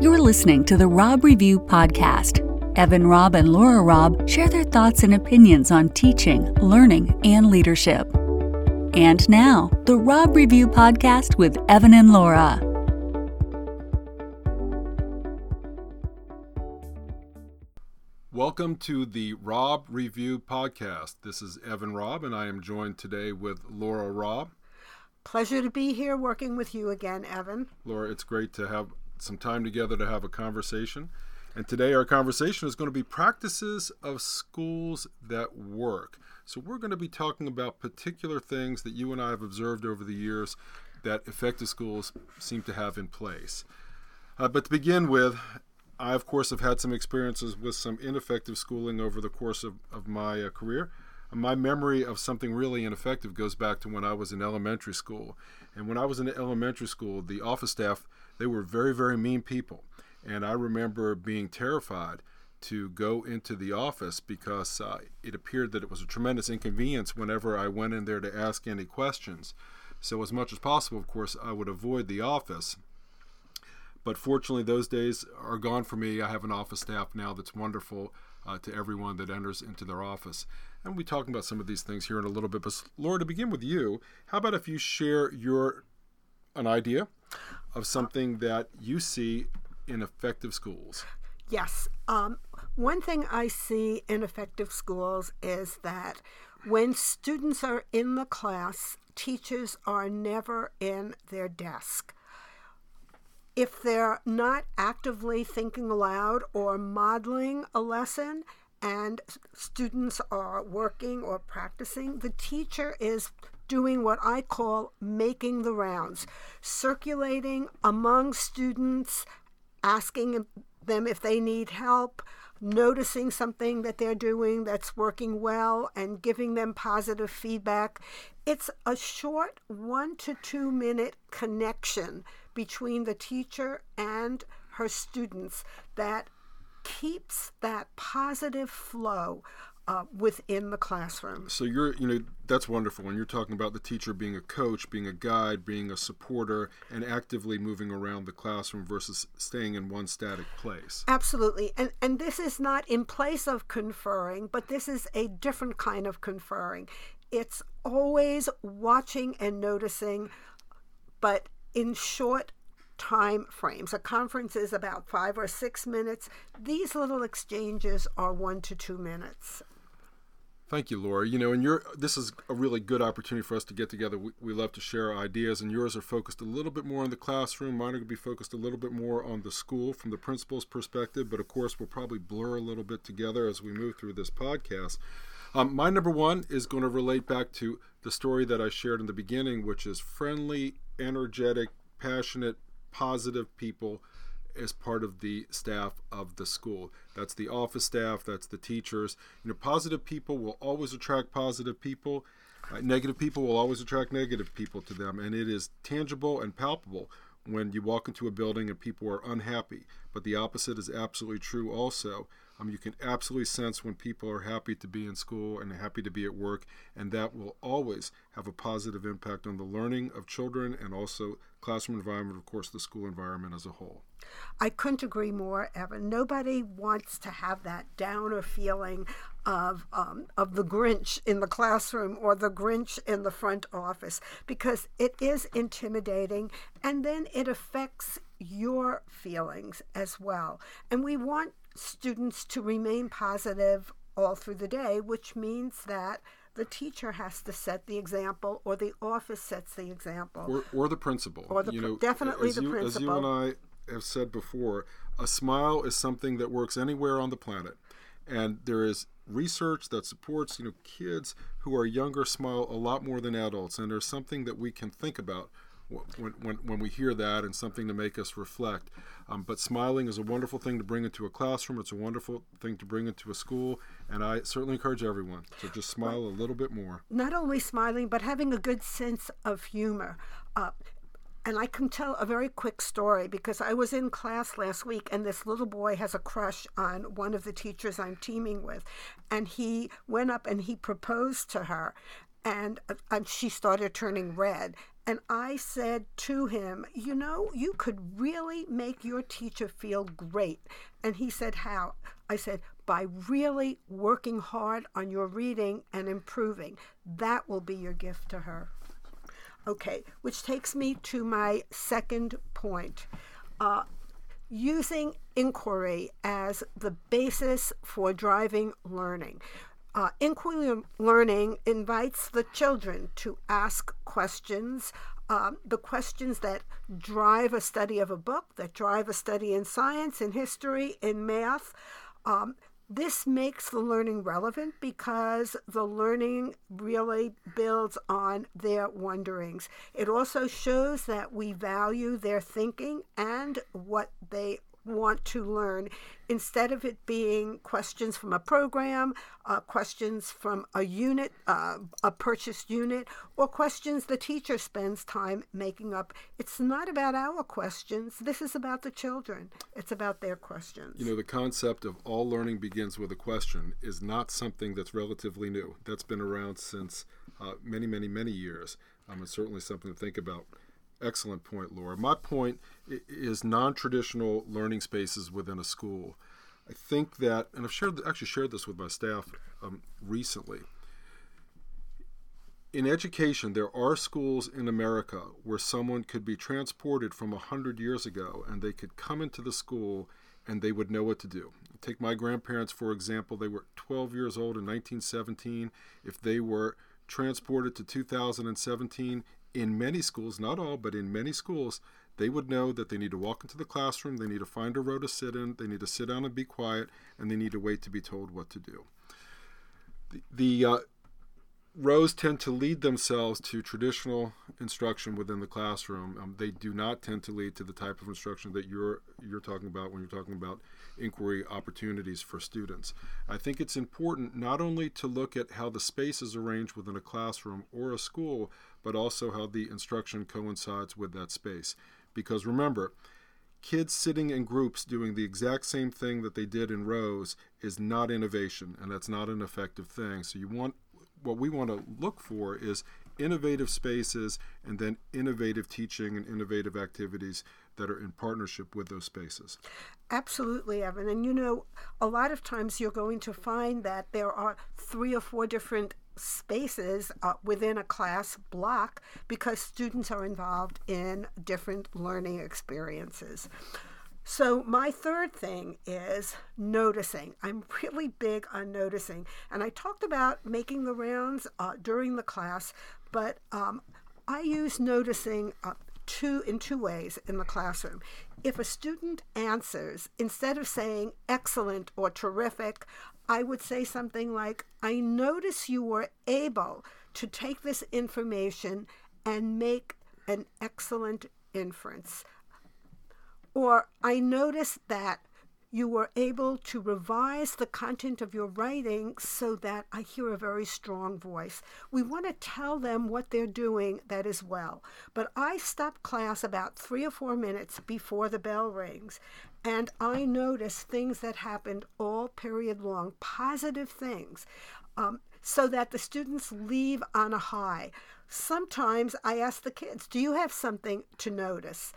You're listening to the Robb Review Podcast. Evan Robb and Laura Robb share their thoughts and opinions on teaching, learning, and leadership. And now, the Robb Review Podcast with Evan and Laura. Welcome to the Robb Review Podcast. This is Evan Robb, and I am joined today with Laura Robb. Pleasure to be here working with you again, Evan. Laura, it's great to have some time together to have a conversation. And today, our conversation is going to be practices of schools that work. So, we're going to be talking about particular things that you and I have observed over the years that effective schools seem to have in place. Uh, but to begin with, I, of course, have had some experiences with some ineffective schooling over the course of, of my uh, career. My memory of something really ineffective goes back to when I was in elementary school. And when I was in elementary school, the office staff they were very, very mean people. And I remember being terrified to go into the office because uh, it appeared that it was a tremendous inconvenience whenever I went in there to ask any questions. So, as much as possible, of course, I would avoid the office. But fortunately, those days are gone for me. I have an office staff now that's wonderful uh, to everyone that enters into their office. And we'll be talking about some of these things here in a little bit. But, Laura, to begin with you, how about if you share your an idea of something that you see in effective schools? Yes. Um, one thing I see in effective schools is that when students are in the class, teachers are never in their desk. If they're not actively thinking aloud or modeling a lesson, and students are working or practicing, the teacher is doing what I call making the rounds, circulating among students, asking them if they need help, noticing something that they're doing that's working well, and giving them positive feedback. It's a short one to two minute connection between the teacher and her students that keeps that positive flow uh, within the classroom. So you're, you know, that's wonderful. When you're talking about the teacher being a coach, being a guide, being a supporter, and actively moving around the classroom versus staying in one static place. Absolutely, and and this is not in place of conferring, but this is a different kind of conferring. It's always watching and noticing, but in short time frames. A conference is about five or six minutes. These little exchanges are one to two minutes. Thank you, Laura. You know, and you're this is a really good opportunity for us to get together. We, we love to share ideas, and yours are focused a little bit more on the classroom. Mine are going to be focused a little bit more on the school from the principal's perspective. But of course, we'll probably blur a little bit together as we move through this podcast. Um, my number one is going to relate back to the story that I shared in the beginning, which is friendly, energetic, passionate, positive people as part of the staff of the school. That's the office staff, that's the teachers. You know, positive people will always attract positive people. Uh, negative people will always attract negative people to them, and it is tangible and palpable when you walk into a building and people are unhappy. But the opposite is absolutely true also. Um, you can absolutely sense when people are happy to be in school and happy to be at work, and that will always have a positive impact on the learning of children and also classroom environment, of course, the school environment as a whole. I couldn't agree more, Evan. Nobody wants to have that downer feeling of um, of the Grinch in the classroom or the Grinch in the front office because it is intimidating, and then it affects your feelings as well. And we want students to remain positive all through the day, which means that the teacher has to set the example or the office sets the example. Or, or the principal. Or the you know, definitely the you, principal as you and i have said before a smile is something that works anywhere on the planet. And there is research that supports you know kids who are younger smile a lot more than adults. And there's something that we can think about when, when, when we hear that and something to make us reflect. Um, but smiling is a wonderful thing to bring into a classroom. It's a wonderful thing to bring into a school. And I certainly encourage everyone to just smile a little bit more. Not only smiling, but having a good sense of humor. Uh, and I can tell a very quick story because I was in class last week and this little boy has a crush on one of the teachers I'm teaming with. And he went up and he proposed to her. And, uh, and she started turning red And I said to him, You know, you could really make your teacher feel great. And he said, How? I said, By really working hard on your reading and improving. That will be your gift to her. Okay, which takes me to my second point. Uh, using inquiry as the basis for driving learning. Uh, inquiry learning invites the children to ask questions, um, the questions that drive a study of a book, that drive a study in science, in history, in math. Um, this makes the learning relevant because the learning really builds on their wonderings. It also shows that we value their thinking and what they want to learn instead of it being questions from a program, uh, questions from a unit, uh, a purchased unit, or questions the teacher spends time making up. It's not about our questions. This is about the children. It's about their questions. You know, the concept of all learning begins with a question is not something that's relatively new. That's been around since uh, many, many, many years. Um, it's certainly something to think about. Excellent point, Laura. My point is non-traditional learning spaces within a school. I think that, and I've shared actually shared this with my staff um, recently. In education, there are schools in America where someone could be transported from a hundred years ago, and they could come into the school and they would know what to do. Take my grandparents for example; they were 12 years old in 1917. If they were transported to 2017, in many schools, not all, but in many schools, they would know that they need to walk into the classroom, they need to find a row to sit in, they need to sit down and be quiet, and they need to wait to be told what to do. The, the uh, rows tend to lead themselves to traditional instruction within the classroom. Um, they do not tend to lead to the type of instruction that you're you're talking about when you're talking about inquiry opportunities for students. I think it's important not only to look at how the space is arranged within a classroom or a school, but also how the instruction coincides with that space. Because remember, kids sitting in groups doing the exact same thing that they did in rows is not innovation and that's not an effective thing. So you want what we want to look for is innovative spaces and then innovative teaching and innovative activities that are in partnership with those spaces. Absolutely, Evan. And you know, a lot of times you're going to find that there are three or four different spaces uh, within a class block because students are involved in different learning experiences. So, my third thing is noticing. I'm really big on noticing. And I talked about making the rounds uh, during the class, but um, I use noticing uh, two in two ways in the classroom. If a student answers, instead of saying excellent or terrific, I would say something like, I notice you were able to take this information and make an excellent inference. Or I noticed that you were able to revise the content of your writing so that I hear a very strong voice. We want to tell them what they're doing that is well. But I stop class about three or four minutes before the bell rings, and I notice things that happened all period long, positive things. Um, so that the students leave on a high. Sometimes I ask the kids, Do you have something to notice?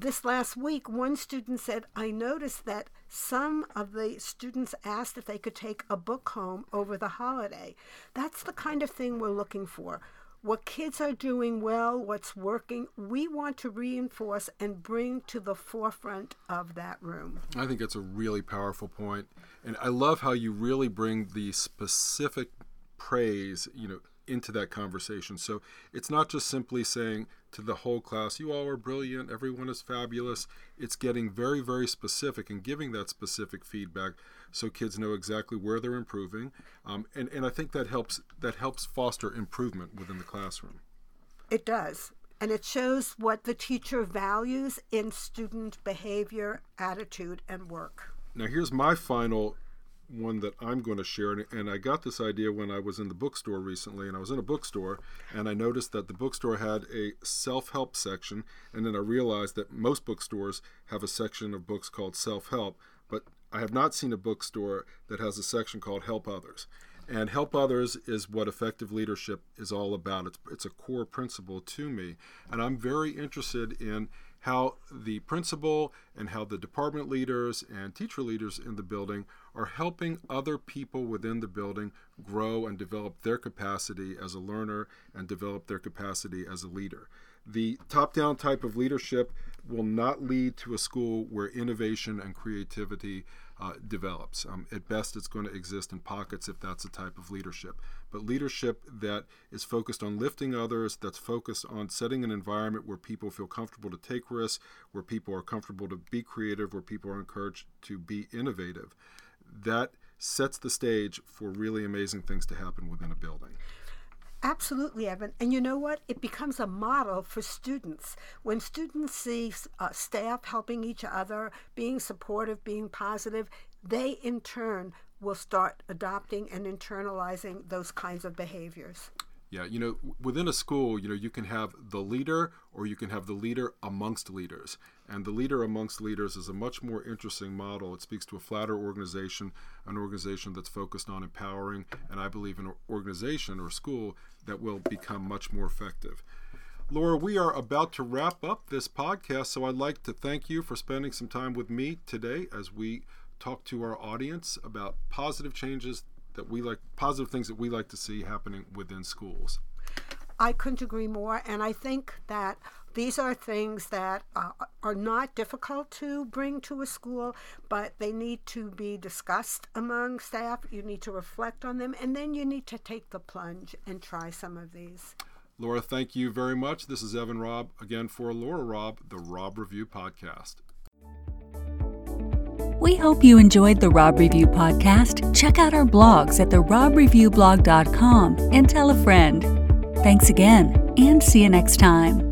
This last week, one student said, I noticed that some of the students asked if they could take a book home over the holiday. That's the kind of thing we're looking for. What kids are doing well, what's working, we want to reinforce and bring to the forefront of that room. I think it's a really powerful point. And I love how you really bring the specific praise, you know, into that conversation. So it's not just simply saying to the whole class, you all are brilliant, everyone is fabulous. It's getting very, very specific and giving that specific feedback so kids know exactly where they're improving. Um, and, and I think that helps that helps foster improvement within the classroom. It does. And it shows what the teacher values in student behavior, attitude, and work. Now, here's my final one that I'm going to share. And I got this idea when I was in the bookstore recently. And I was in a bookstore and I noticed that the bookstore had a self help section. And then I realized that most bookstores have a section of books called self help. But I have not seen a bookstore that has a section called Help Others. And help others is what effective leadership is all about. It's, it's a core principle to me. And I'm very interested in how the principal and how the department leaders and teacher leaders in the building are helping other people within the building grow and develop their capacity as a learner and develop their capacity as a leader. The top down type of leadership will not lead to a school where innovation and creativity uh, develops. Um, at best, it's going to exist in pockets if that's a type of leadership. But leadership that is focused on lifting others, that's focused on setting an environment where people feel comfortable to take risks, where people are comfortable to be creative, where people are encouraged to be innovative, that sets the stage for really amazing things to happen within a building. Absolutely, Evan. And you know what? It becomes a model for students. When students see uh, staff helping each other, being supportive, being positive, they in turn will start adopting and internalizing those kinds of behaviors. Yeah, you know, within a school, you know, you can have the leader or you can have the leader amongst leaders. And the leader amongst leaders is a much more interesting model. It speaks to a flatter organization, an organization that's focused on empowering, and I believe an organization or school that will become much more effective. Laura, we are about to wrap up this podcast, so I'd like to thank you for spending some time with me today as we talk to our audience about positive changes that we like positive things that we like to see happening within schools. I couldn't agree more, and I think that these are things that uh, are not difficult to bring to a school, but they need to be discussed among staff. You need to reflect on them, and then you need to take the plunge and try some of these. Laura, thank you very much. This is Evan Robb again for Laura Robb, the Robb Review Podcast. We hope you enjoyed the Robb Review podcast. Check out our blogs at therobreviewblog.com and tell a friend. Thanks again, and see you next time.